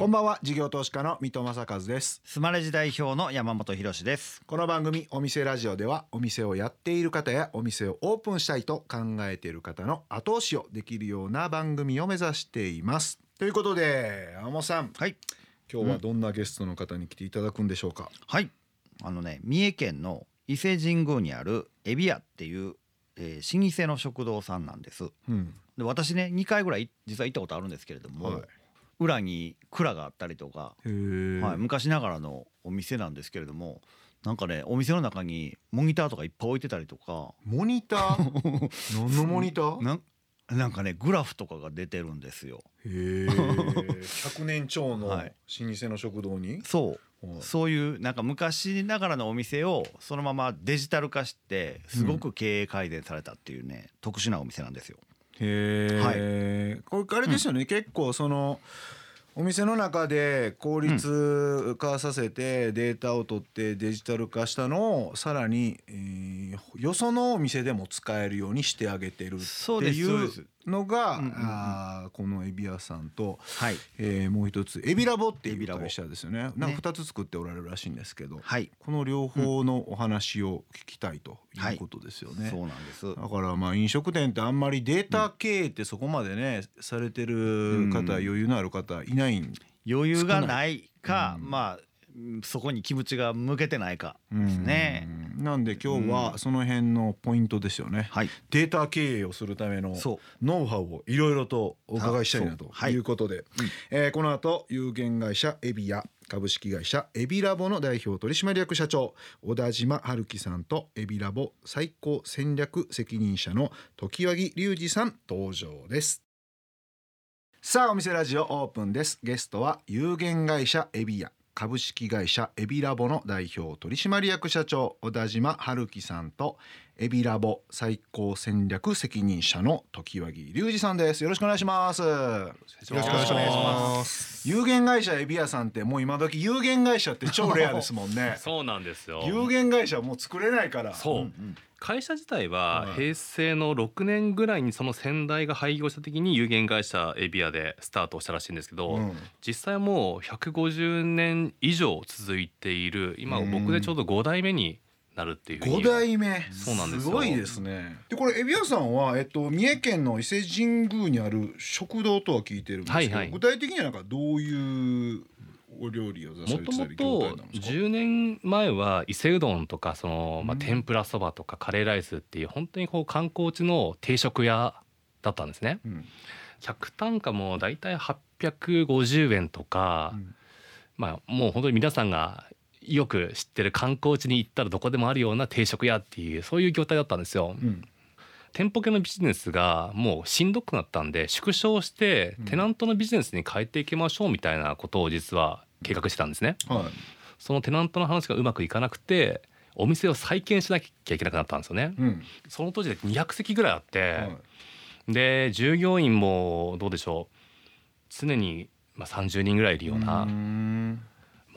こんばんは。事業投資家の水戸正和です。スマレジ代表の山本博です。この番組お店ラジオではお店をやっている方やお店をオープンしたいと考えている方の後押しをできるような番組を目指しています。ということで山本さん。はい。今日はどんなゲストの方に来ていただくんでしょうか、はい。あのね三重県の伊勢神宮にあるエビ屋っていう、えー、老舗の食堂さんなんです。うん。で私ね2回ぐらい実は行ったことあるんですけれども、はい裏に蔵があったりとか、はい、昔ながらのお店なんですけれどもなんかねお店の中にモニターとかいっぱい置いてたりとか。モニター？何のモニター？なんなんかねグラフとかが出てるんですよ。へえ。100年超の老はい。舗の食堂に、そう。はい。そういうなんか昔ながらのお店をそのままデジタル化してすごく経営改善されたっていうね、特殊なお店なんですよ。へえ、これあれですよね、結構そのお店の中で効率化させてデータを取ってデジタル化したのをさらに、えーよそのお店でも使えるようにしてあげてるっていうのが、うんうんうん。あーこのエビ屋さんと、はい。えーもう一つエビラボっていう会社ですよね。なんか二つ作っておられるらしいんですけど、はい、この両方のお話を聞きたいということですよね。そうなんです。だからまあ飲食店ってあんまりデータ経営ってそこまでねされてる方、うん余裕のある方いないん余裕がないか、うん。まあうんそこに気持ちが向けてないかですね。うんなんで今日はその辺のポイントですよね。はい、データ経営をするためのノウハウをいろいろとお伺いしたいなとい。いうことで、えーこの後有限会社エビヤ株式会社エビラボの代表取締役社長小田島春樹さんとエビラボ最高戦略責任者の時和木隆二さん登場です。さあお店ラジオオープンです。ゲストは有限会社エビヤ株式会社エビラボの代表取締役社長小田島春樹さんとエビラボ最高戦略責任者の時和木隆二さんです。よろしくお願いします。よろしくお願いします。有限会社エビ屋さんってもう今時有限会社って超レアですもんね。そうなんですよ。有限会社はもう作れないから。そう、うんうん。会社自体ははい。平成の6年ぐらいにその先代が廃業した時に有限会社エビアでスタートをしたらしいんですけど、うん。実際もう150年以上続いている今うん僕でちょうど5代目になるっていう五代目。そうなんですよ。すごいですね。でこれエビ屋さんは、えっと、三重県の伊勢神宮にある食堂とは聞いてるんですけど、はいはい。具体的にはなんかどういうお料理を出さもともれてたり業態となんですか？10年前は伊勢うどんとかその、まあ、うん天ぷらそばとかカレーライスっていう本当にこう観光地の定食屋だったんですね。うん。客単価もだいたい850円とか、うん。まあもう本当に皆さんがよく知ってる観光地に行ったらどこでもあるような定食屋っていうそういう業態だったんですよ。うん。店舗系のビジネスがもうしんどくなったんで縮小してうん。テナントのビジネスに変えていきましょうみたいなことを実は計画してたんですね。はい。そのテナントの話がうまくいかなくてお店を再建しなきゃいけなくなったんですよね。うん。その当時で200席ぐらいあって、はい。で従業員もどうでしょう。常にまあ30人ぐらいいるような、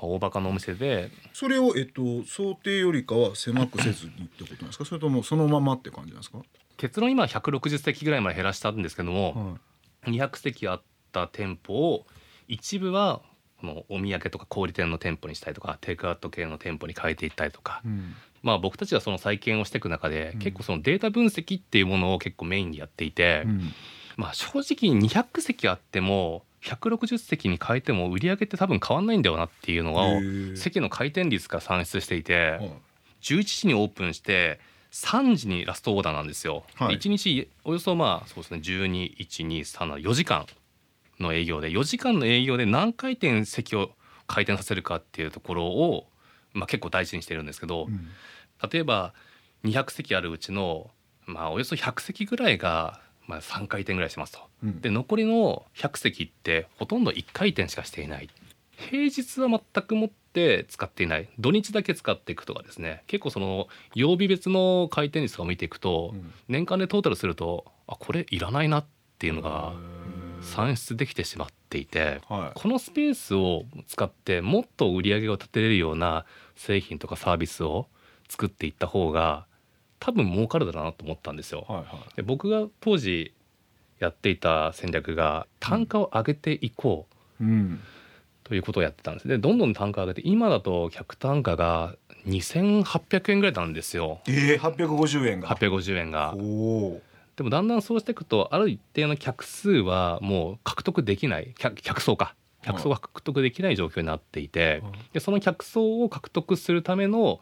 大バカのお店で。それを、えっと、想定よりかは狭くせずにってことなんですか？それともそのままって感じなんですか、結論今160席ぐらいまで減らしたんですけども、は200席あった店舗を一部はこのお土産とか小売店の店舗にしたりとかテイクアウト系の店舗に変えていったりとか、いうん。まあ、僕たちはその再建をしていく中で、うん。結構そのデータ分析っていうものを結構メインにやっていて、うん。まあ、正直200席あっても160席に変えても売り上げって多分変わんないんだよなっていうのへをー。席の回転率から算出していてはい。11時にオープンして3時にラストオーダーなんですよ。はい。1日およそまあそうですね12123の4時間の営業で4時間の営業で何回転席を回転させるかっていうところを、まあ、結構大事にしてるんですけど、うん。例えば200席あるうちの、まあ、およそ100席ぐらいが、まあ、3回転ぐらいしてますと。うん。で残りの100席ってほとんど1回転しかしていない。平日は全くもって使っていない。土日だけ使っていくとかですね。結構その曜日別の回転率とかを見ていくと、うん。年間でトータルするとあこれいらないなっていうのが算出できてしまっていてはい。このスペースを使ってもっと売り上げを立てれるような製品とかサービスを作っていった方が多分儲かるだろうなと思ったんですよ。はいはい。で僕が当時やっていた戦略が単価を上げていこう、うん。ということをやってたんです。でどんどん単価上げて今だと客単価が2800円ぐらいなんですよ。えー、850円が。850円が。おおでもだんだんそうしていくとある一定の客数はもう獲得できない。客客層か。客層が獲得できない状況になっていて、でその客層を獲得するための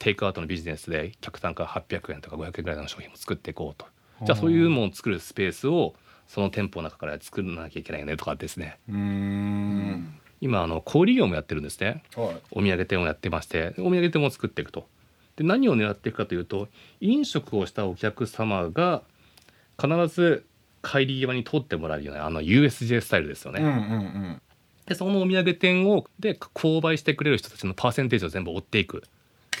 テイクアウトのビジネスで客単価800円とか500円ぐらいの商品を作っていこうと。じゃあそういうものを作るスペースをその店舗の中から作らなきゃいけないよねとかですね。今あの小売業もやってるんですね。はい。お土産店をやってまして。お土産店も作っていくと。で何を狙っていくかというと飲食をしたお客様が必ず帰り際に通ってもらえるようなあの USJ スタイルですよね、うんうんうん。でそのお土産店をで購買してくれる人たちのパーセンテージを全部追っていく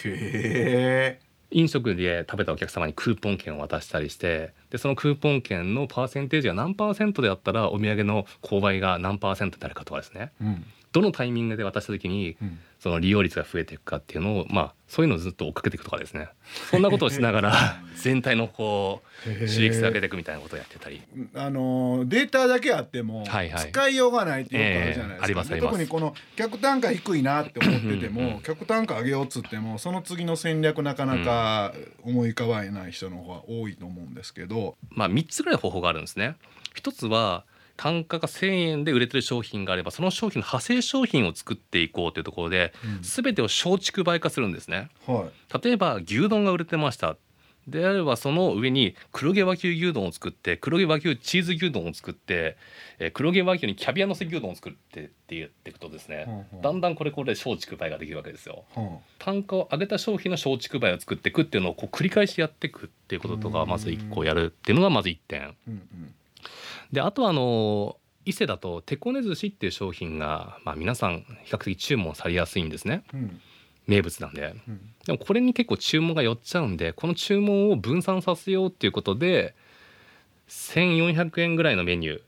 へえ飲食で食べたお客様にクーポン券を渡したりしてでそのクーポン券のパーセンテージが何パーセントであったらお土産の購買が何パーセントになるかとかですね。うんどのタイミングで渡した時にうん。その利用率が増えていくかっていうのをまあそういうのをずっと追っかけていくとかですね。そんなことをしながら 全体のこう収益性を上げていくみたいなことをやってたり。あのーデータだけあってもはいはい。使いようがないっていうのがあるじゃないですか、ますあります。特にこの客単価低いなって思っててうんうんも客単価上げようっつってもその次の戦略なかなか思い浮かばない人の方が多いと思うんですけど、まあ3つぐらい方法があるんですね。一つは単価が1,000円で売れてる商品があればその商品の派生商品を作っていこうというところで、全てを小畜売化するんですね。は例えば牛丼が売れてました。であればその上に黒毛和牛牛丼を作って黒毛和牛チーズ牛丼を作って、えー黒毛和牛にキャビアのせ牛丼を作ってって言っていくとですね、ほうほうだんだんこれこれで小畜売ができるわけですよ。い、は単価を上げた商品の小畜売を作っていくっていうのをこう繰り返しやっていくっていうこととかうんまず1個やるっていうのがまず1点。うんうんであとはあの伊勢だと手こね寿司っていう商品が、まあ、皆さん比較的注文されやすいんですね。うん。名物なんで。うん。でもこれに結構注文が寄っちゃうんでこの注文を分散させようっていうことで1400円ぐらいのメニュー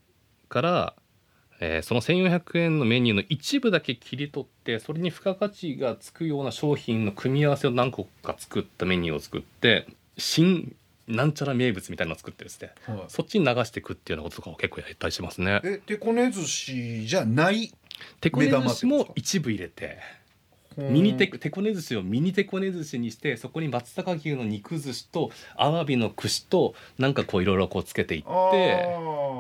から、えーその1400円のメニューの一部だけ切り取ってそれに付加価値がつくような商品の組み合わせを何個か作ったメニューを作って新なんちゃら名物みたいなのを作ってですねはい。そっちに流していくっていうようなこととかを結構やったりしますね。え手こね寿司じゃない手こね寿司も一部入れてミニテ手こね寿司をミニ手こね寿司にしてそこに松阪牛の肉寿司とアワビの串となんかこういろいろこうつけていっあてー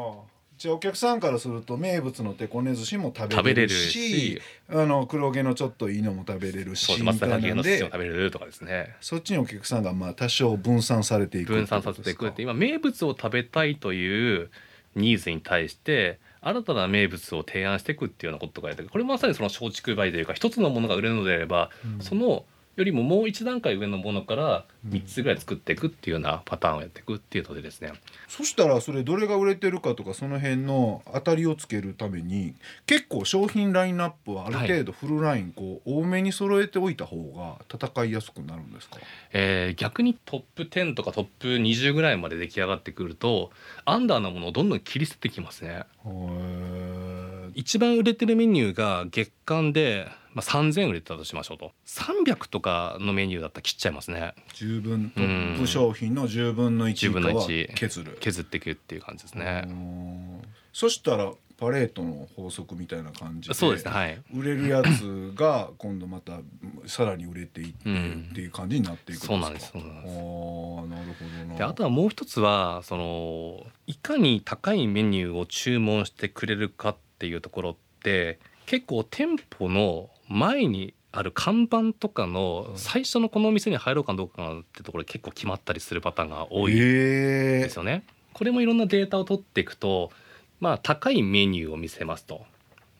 じゃあお客さんからすると名物の手こね寿司も食べれるししあの黒毛のちょっといいのも食べれるしみそう松たいなん阪牛の寿司でを食べれるとかですね。そっちにお客さんがまあ多少分散されていく分散させていくって今名物を食べたいというニーズに対して新たな名物を提案していくっていうようなことがやってこれまさにその松竹梅というか一つのものが売れるのであれば、そのよりももう一段階上のものから3つぐらい作っていくっていうようなパターンをやっていくっていうのでですね。そしたらそれどれが売れてるかとかその辺の当たりをつけるために結構商品ラインナップはある程度フルラインこう多めに揃えておいた方が戦いやすくなるんですか？えー逆にトップ10とかトップ20ぐらいまで出来上がってくるとアンダーなものをどんどん切り捨ててきますね。へ一番売れてるメニューが月間で、まあ、3000売れてたとしましょうと。300とかのメニューだったら切っちゃいますね。十分。トップ商品の10分の1以10分の下は1削る。削っていくっていう感じですね。うんそしたらパレートの法則みたいな感じでそうですねはい。売れるやつが今度またさらに売れていってうんっていう感じになっていくんですか、そうなんですそうなんです。あーなるほどな。であとはもう一つはそのいかに高いメニューを注文してくれるかっていうところって結構店舗の前にある看板とかの最初のこのお店に入ろうかどうかなってところで結構決まったりするパターンが多いえ。ですよね。これもいろんなデータを取っていくとまあ高いメニューを見せますと。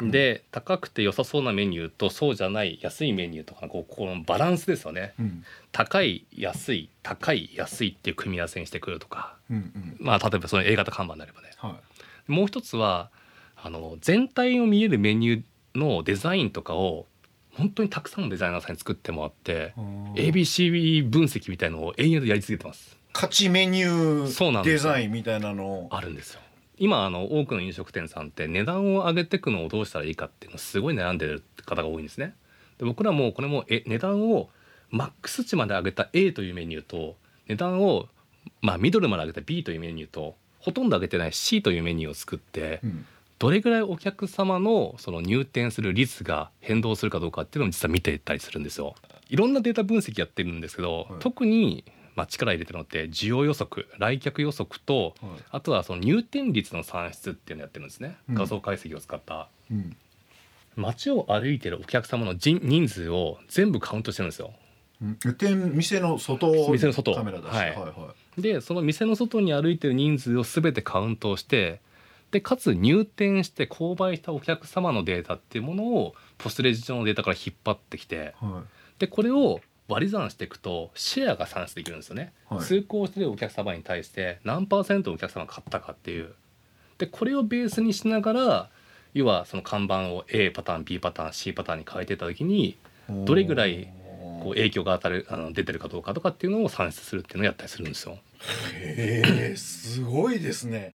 で高くて良さそうなメニューとそうじゃない安いメニューとかのこうこのバランスですよね。うん。高い安い高い安いっていう組み合わせにしてくるとか。うんうん。まあ例えばその A 型看板であればね。はい。もう一つはあの全体を見えるメニューのデザインとかを本当にたくさんのデザイナーさんに作ってもらってあー ABC 分析みたいのを永遠とやり続けてます。勝ちメニューデザインみたいなの。をあるんですよ。今あの多くの飲食店さんって値段を上げていくのをどうしたらいいかっていうのをすごい悩んでる方が多いんですね。で僕らもこれもえ値段をマックス値まで上げた A というメニューと値段をまあミドルまで上げた B というメニューとほとんど上げてない C というメニューを作ってうんどれぐらいお客様のその入店する率が変動するかどうかっていうのも実は見ていったりするんですよ。いろんなデータ分析やってるんですけど、はい。特にまあ力入れてるのって需要予測来客予測とはい。あとはその入店率の算出っていうのをやってるんですね、うん。画像解析を使った。うん。街を歩いてるお客様の人人数を全部カウントしてるんですよ。うん。店店の外店の外。カメラ出し。て、ははいい。はでその店の外に歩いてる人数を全てカウントをしてでかつ入店して購買したお客様のデータっていうものをポスレジ上のデータから引っ張ってきてい。はでこれを割り算していくとシェアが算出できるんですよね、はい。通行してるお客様に対して何パーセントのお客様が買ったかっていう。でこれをベースにしながら要はその看板を A パターン B パターン C パターンに変えていった時にいどれぐらいこう影響が当たるあの出てるかどうかとかっていうのを算出するっていうのをやったりするんですよ。へえすごいですね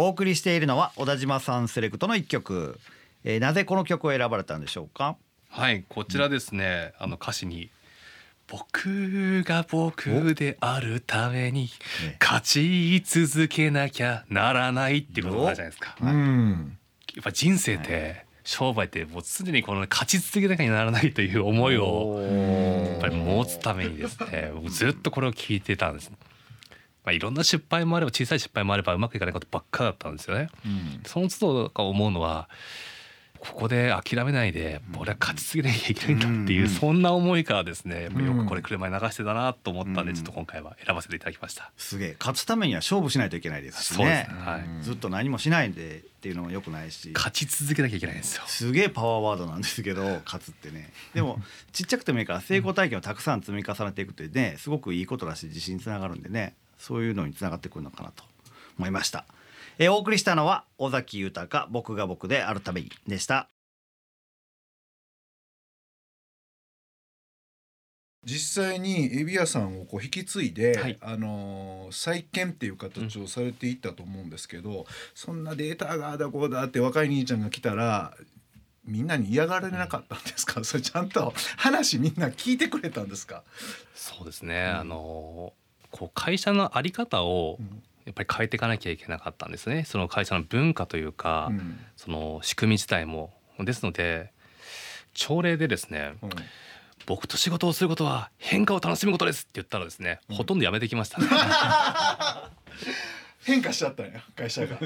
お送りしているのは小田島さんセレクトの一曲、えーなぜこの曲を選ばれたんでしょうか？はいこちらですね、あの歌詞に「僕が僕であるためにね。勝ち続けなきゃならない」っていうことがあるじゃないですか。はい。うん。やっぱ人生って商売ってもう常にこの勝ち続けなきゃならないという思いをやっぱり持つためにですね僕ずっとこれを聞いてたんです。まあ、いろんな失敗もあれば小さい失敗もあればうまくいかないことばっかだったんですよね。うん。その都度思うのはここで諦めないで俺は勝ち続けなきゃいけないんだっていう、うん。そんな思いからですねようん。くこれ車に流してたなと思ったんで、うん。ちょっと今回は選ばせていただきました。すげえ勝つためには勝負しないといけないですね。すねはい。うん。ずっと何もしないでっていうのも良くないし。勝ち続けなきゃいけないんですよ。すげえパワーワードなんですけど勝つってね。でも ちっちゃくてもいいから成功体験をたくさん積み重ねていくってねすごくいいことだし自信につながるんでねそういうのにつながってくるのかなと思いました、えーお送りしたのは尾崎豊僕が僕であるためにでした。実際にエビ屋さんをこう引き継いで、はい。あのー再建っていう形をされていったと思うんですけど、そんなデータがああだこうだって若い兄ちゃんが来たらみんなに嫌がられなかったんですか、それちゃんと話みんな聞いてくれたんですか、そうですね、うんあのこう会社のあり方をうん。やっぱり変えていかなきゃいけなかったんですね。その会社の文化というか、うん。その仕組み自体も。ですので朝礼でですねうん僕と仕事をすることは変化を楽しむことですって言ったらですね、うん。ほとんどやめてきました。ね 変化しちゃったんや会社が。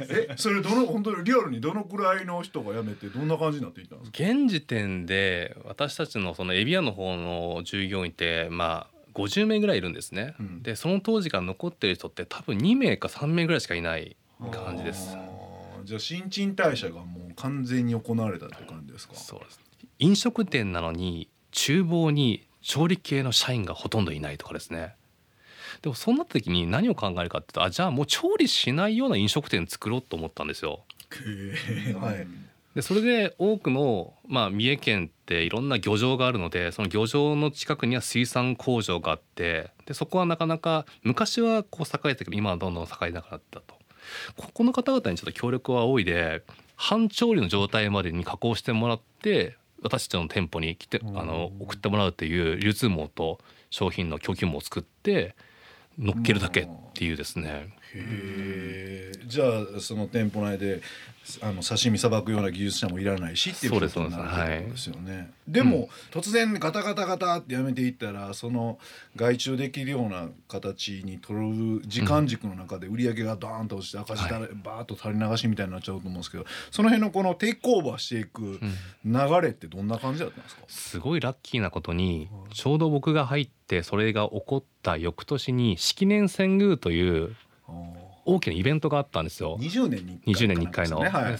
えそれどの本当にリアルにどのくらいの人が辞めてどんな感じになっていったんですか？現時点で私たちのそのエビアの方の従業員ってまあ50名ぐらいいるんですね、うん。でその当時から残ってる人って多分2名か3名ぐらいしかいない感じです。じゃあ新陳代謝がもう完全に行われたって感じですか？そうです。飲食店なのに厨房に調理系の社員がほとんどいないとかですね。でもそうなった時に何を考えるかっていうとあじゃあもう調理しないような飲食店作ろうと思ったんですよ。へえはいでそれで多くの、まあ、三重県っていろんな漁場があるのでその漁場の近くには水産工場があってでそこはなかなか昔はこう栄えてたけど今はどんどん栄えなくなったと。ここの方々にちょっと協力は多いで半調理の状態までに加工してもらって私たちの店舗に来てあのうん送ってもらうという流通網と商品の供給網を作って乗っけるだけっていうですねへえじゃあその店舗内であの刺身さばくような技術者もいらないしっていうことになるってことですよね。でも、突然ガタガタガタってやめていったらその外注できるような形に取る時間軸の中で売り上げがドーンと落ちて赤字だら、バーッと垂れ流しみたいになっちゃうと思うんですけどその辺のこのテイクオーバーしていくうん。流れってどんな感じだったんですか、すごいラッキーなことにちょうど僕が入ってそれが起こった翌年に式年遷宮というあ大きなイベントがあったんですよー。20年に1 20年に1回の、ねはい、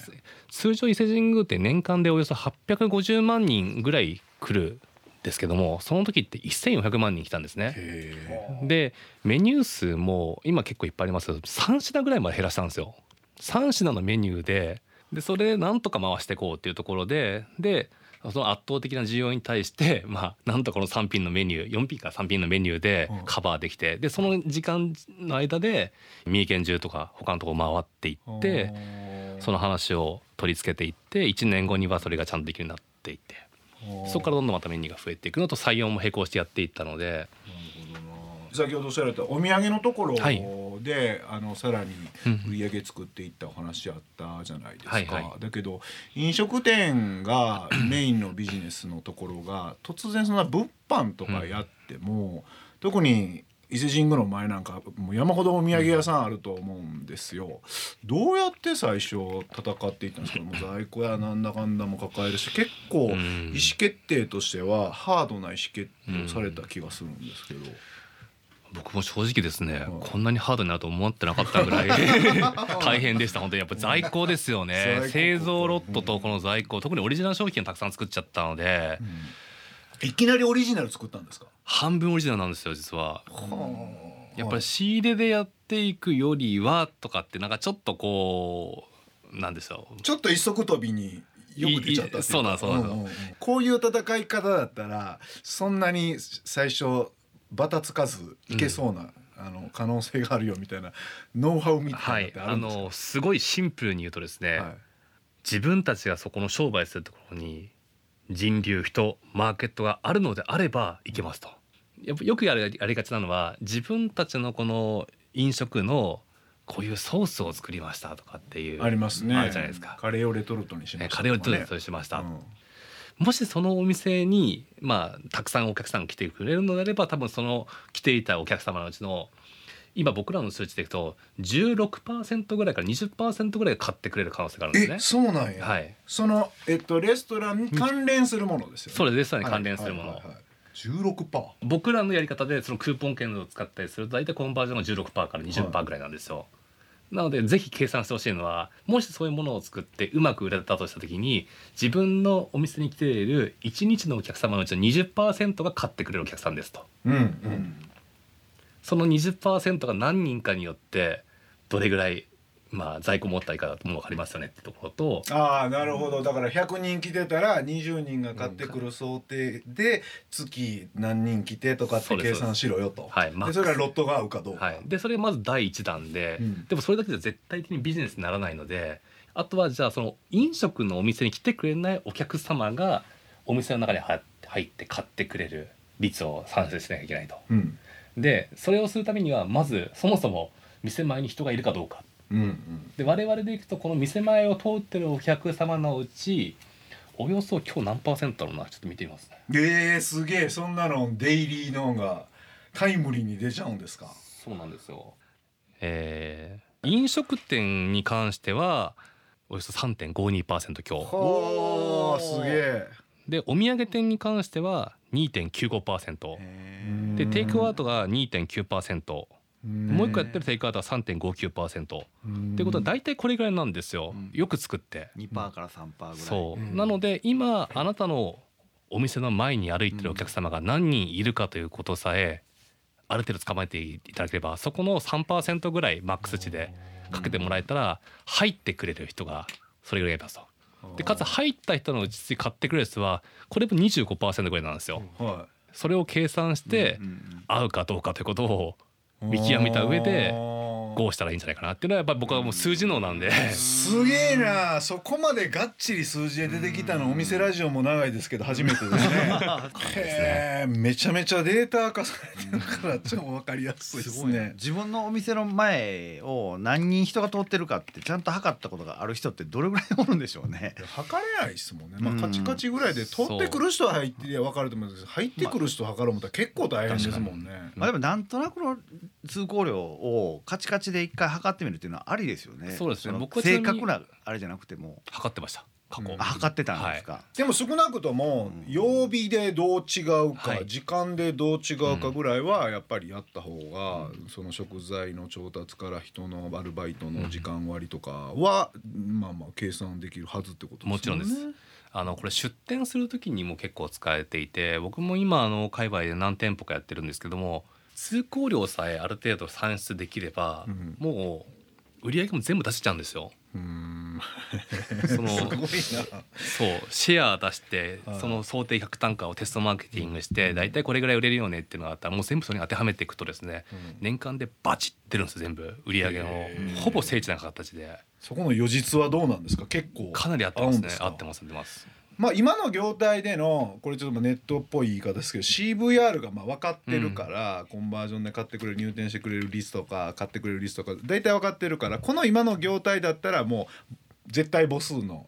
通常伊勢神宮って年間でおよそ850万人ぐらい来るんですけどもその時って1400万人来たんですね。へでメニュー数も今結構いっぱいありますけど3品ぐらいまで減らしたんですよ。3品のメニューででそれでなんとか回していこうっていうところででその圧倒的な需要に対して、まあ、なんとこの3品のメニュー4品か3品のメニューでうん。カバーできてでその時間の間で三重県中とか他のとこ回っていーってその話を取り付けていって1年後にはそれがちゃんとできるようになっていって。そこからどんどんまたメニューが増えていくのと採用も並行してやっていったので先ほどおっしゃられたお土産のところはい。であのさらにうん売り上げ作っていったお話あったじゃないですか、はいはい。だけど飲食店が メインのビジネスのところが突然そんな物販とかやっても、特に伊勢神宮の前なんかもう山ほどお土産屋さんあると思うんですよ。どうやって最初戦っていったんですか？もう在庫やなんだかんだも抱えるし結構意うん。思決定としてはハードな意思決定をされた気がするんですけど。僕も正直ですね、うん。こんなにハードになると思ってなかったぐらい 大変でした本当に。やっぱ在庫ですよね。製造ロットとこの在庫特にオリジナル商品をたくさん作っちゃったので、いきなりオリジナル作ったんですか？半分オリジナルなんですよ実は。やっぱりり仕入れでやっていくよりはとかってなんかちょっとこうなんでしょう。ちょっと一足飛びによく出ちゃったそうなんそうなんんん。こういう戦い方だったらそんなに最初バタつかずいけそうな、あの可能性があるよみたいなノウハウみたいい。あのすごいシンプルに言うとですね、はい。自分たちがそこの商売するところに人流人マーケットがあるのであればいけますと。やっぱよくやりやりがちなのは自分たちのこの飲食のこういうソースを作りましたとかっていうありますね。あるじゃないですか。カレーをレトルトにしまね。したカレーを取ねりしました、うんもしそのお店にまあたくさんお客さんが来てくれるのであれば多分その来ていたお客様のうちの今僕らの数値でいくと16%ぐらいから20%ぐらい買ってくれる可能性があるんですね。え。そうなんや、はい。そのえっとレストランに関連するものですよね。それレストランに関連するもの、はいはいはいはい。16%僕らのやり方でそのクーポン券を使ったりすると大体コンバージョンが16%から20%ぐらいなんですよ。なのでぜひ計算してほしいのはもしそういうものを作ってうまく売れたとした時に自分のお店に来ている1日のお客様のうちの20%が買ってくれるお客さんですと。うんうんその20%が何人かによってどれぐらいまあ在庫持ったりかも分かりますよねってところと。ああなるほど。だから100人来てたら20人が買ってくる想定で月何人来てとかって計算しろよと。はい。でそれはロットが合うかどうか、はい、でそれがまず第一弾で、うん。でもそれだけじゃ絶対的にビジネスにならないのであとはじゃあその飲食のお店に来てくれないお客様がお店の中に入って入って買ってくれる率を算出しなきゃいけないと。うん。でそれをするためにはまずそもそも店前に人がいるかどうか。うんうん。で我々でいくとこの店前を通ってるお客様のうちおよそ今日何パーセントだろうなちょっと見てみますね。えー、すげえ。そんなのデイリーのがタイムリーに出ちゃうんですか？そうなんですよ。えー飲食店に関してはおよそ3.52%今日。おーすげえ。でお土産店に関しては2.95%うんでテイクアウトが2.9%もう一個やってるテイクアウトは3.59%ってことは大体これぐらいなんですよ。うん。よく作って。2%から3%ぐらい。そう、うん。なので今あなたのお店の前に歩いてるお客様が何人いるかということさえある程度捕まえていただければそこの3%ぐらいマックス値でかけてもらえたら入ってくれる人がそれぐらいいますと。でかつ入った人のうち買ってくれる人はこれも25%ぐらいなんですよ。はそれを計算して合うかどうかということをい見極めた上でこうしたらいいんじゃないかなっていうのはやっぱり僕はもう数字能なんで。すげえな。そこまでがっちり数字で出てきたのお店ラジオも長いですけど初めてですね。へえめちゃめちゃデータ化されてるから超わかりやすいですね。ね自分のお店の前を何人人が通ってるかってちゃんと測ったことがある人ってどれぐらいおるんでしょうね。測れないですもんね、まあ、うん。カチカチぐらいで通ってくる人は入って分かる。と思うんですけど入ってくる人測ろう思ったら結構大変ですもんね、まあでもなんとなくの通行量をカチカチで一回測ってみるっていうのはありですよね。そうですね。の僕正確なあれじゃなくても。測ってました。過去、うん。あ測ってたんですか？でも少なくともうん。曜日でどう違うか、はい。時間でどう違うかぐらいはやっぱりやった方が、その食材の調達から人のアルバイトの時間割とかは、まあまあ計算できるはずってことですよね。もちろんです。あのこれ出店する時にも結構使えていて僕も今あの界隈で何店舗かやってるんですけども通行量さえある程度算出できれば、うん。もう売り上げも全部出せちゃうんですよ。うーん。その すごいな。そうシェア出してはい。その想定100単価をテストマーケティングして大体これぐらい売れるよねっていうのがあったらもう全部それに当てはめていくとですねうん。年間でバチってるんです全部。売り上げのほぼ精緻な形で。そこの予実はどうなんですか？結構かなり合ってますね。合ってます合ってます。まあ今の業態でのこれちょっとネットっぽい言い方ですけど CVR がまあ分かってるから、コンバージョンで買ってくれる入店してくれる率とか買ってくれる率とか大体分かってるからこの今の業態だったらもう絶対母数の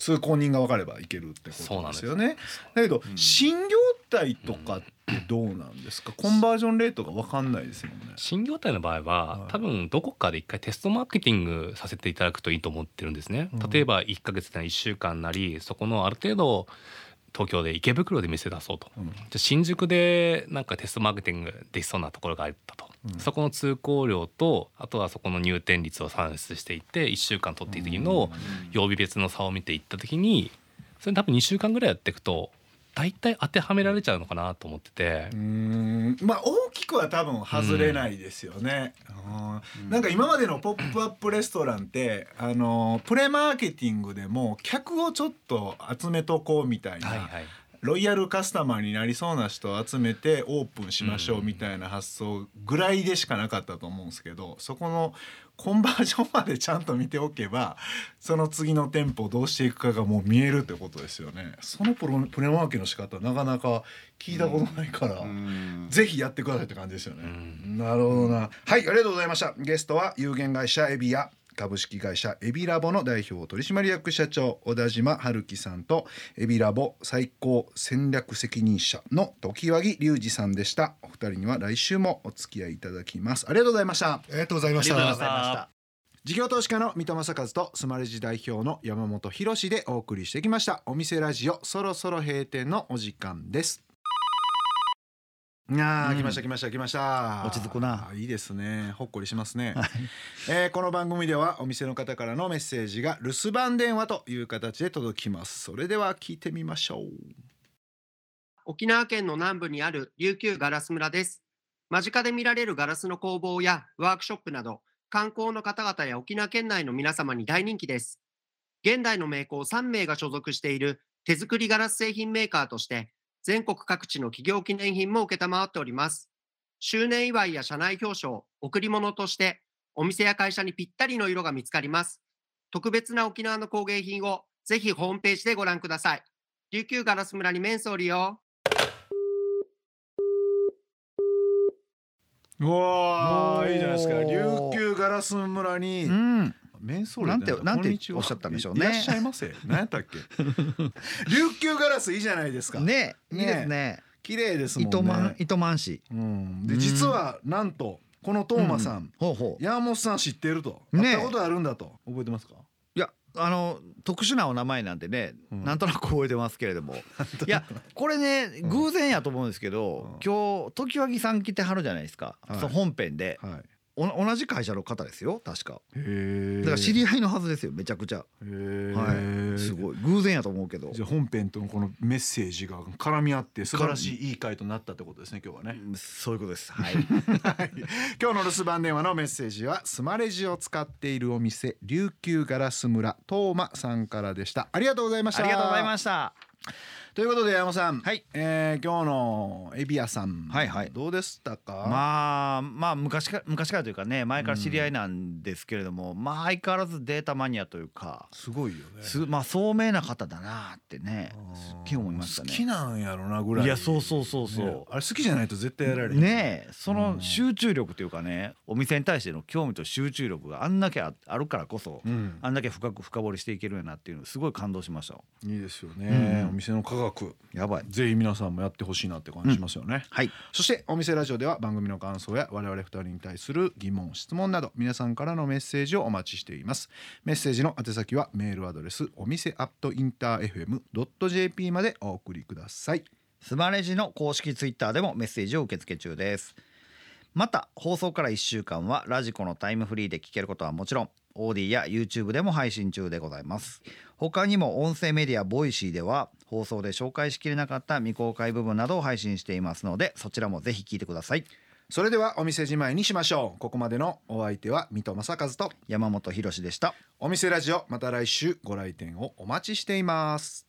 通行人が分かればいけるってことですよね。だけど、うん新業態とかってどうなんですか、コンバージョンレートが分かんないですもんね。新業態の場合は、はい多分どこかで一回テストマーケティングさせていただくといいと思ってるんですね。うん例えば1ヶ月なり1週間なりそこのある程度東京で池袋で店出そうと。うん。じゃあ新宿でなんかテストマーケティングできそうなところがあったと、うん。そこの通行量とあとはそこの入店率を算出していって1週間取っていく時の曜日別の差を見ていった時にそれ多分2週間ぐらいやっていくと大体当てはめられちゃうのかなと思ってて。うー。ん。まあ大きくは多分外れないですよね、うん。なんか今までの「ポップアップレストラン」ってあのプレマーケティングでも客をちょっと集めとこうみたいな、はいはいロイヤルカスタマーになりそうな人を集めてオープンしましょうみたいな発想ぐらいでしかなかったと思うんですけどそこのコンバージョンまでちゃんと見ておけばその次の店舗をどうしていくかがもう見えるってことですよね。そのプロプレマーケの仕方なかなか聞いたことないから、うんぜひやってくださいって感じですよね。うんなるほどな。はい、ありがとうございました。ゲストは有限会社エビや株式会社エビラボの代表取締役社長小田島春樹さんとエビラボ最高戦略責任者の時和木隆二さんでした。お二人には来週もお付き合いいただきます。ありがとうございました。ありがとうございました事業投資家の三戸正和とスマレジ代表の山本博でお送りしてきましたお店ラジオそろそろ閉店のお時間ですいやー、うん来ました来ました来ました。落ち着くな。いいですね。ほっこりしますね、えーこの番組ではお店の方からのメッセージが留守番電話という形で届きます。それでは聞いてみましょう。沖縄県の南部にある琉球ガラス村です。間近で見られるガラスの工房やワークショップなど、観光の方々や沖縄県内の皆様に大人気です。現代の名工3名が所属している手作りガラス製品メーカーとして、全国各地の企業記念品も承っております。周年祝いや社内表彰、贈り物として、お店や会社にぴったりの色が見つかります。特別な沖縄の工芸品をぜひホームページでご覧ください。琉球ガラス村に面相利用。うわいいじゃないですか琉球ガラス村に、うんメンソーレなんてなんておっしゃったんでしょうね。いらっしゃいませ。何やったっけ？琉球ガラスいいじゃないですか。ねいね。いですね。綺麗ですもんね。糸満糸満市。うん、でうん。実はなんとこのトーマさん、ほうほう。山本さん知ってると、ね。会ったことあるんだと。覚えてますか？いやあの特殊なお名前なんでね、うん。なんとなく覚えてますけれども。いやこれね偶然やと思うんですけど、うん。今日常盤さん来てはるじゃないですか、はい。その本編で。はい。お同じ会社の方ですよ確か。へだから知り合いのはずですよめちゃくちゃ、はい。すごい。偶然やと思うけど。じゃあ本編とのこのメッセージが絡み合って素晴らしいいい回となったってことですね今日はね。うんそういうことです。はい。はい。今日の留守番電話のメッセージはスマレジを使っているお店琉球ガラス村トーマさんからでした。ありがとうございました。ありがとうございましたということで山本さん、はい。えー今日のエビ屋さん、はいはい。どうでしたか、まあまあ昔から昔からというかね前から知り合いなんですけれども、まあ相変わらずデータマニアというかすごいよね。すまあ聡明な方だなってねすっげえ思いましたね。好きなんやろなぐらい。いやそうそうそうそう。ね。あれ好きじゃないと絶対やられへん。ねえそのうん集中力というかねお店に対しての興味と集中力があんだけああるからこそ、うん。あんだけ深く深掘りしていけるよなっていうのすごい感動しました。いいですよね、うん。お店の科学。やばい。ぜひ皆さんもやってほしいなって感じしますよね、はい。そしてお店ラジオでは番組の感想や我々二人に対する疑問質問など皆さんからのメッセージをお待ちしています。メッセージの宛先はメールアドレスお店アットインター FM.jp までお送りください。スマレジの公式ツイッターでもメッセージを受け付け中です。また放送から1週間はラジコのタイムフリーで聞けることはもちろん OD や YouTube でも配信中でございます。他にも音声メディアボイシーでは放送で紹介しきれなかった未公開部分などを配信していますのでそちらもぜひ聞いてください。それではお店じまいにしましょう。ここまでのお相手は水戸正和と山本博史でした。お店ラジオまた来週ご来店をお待ちしています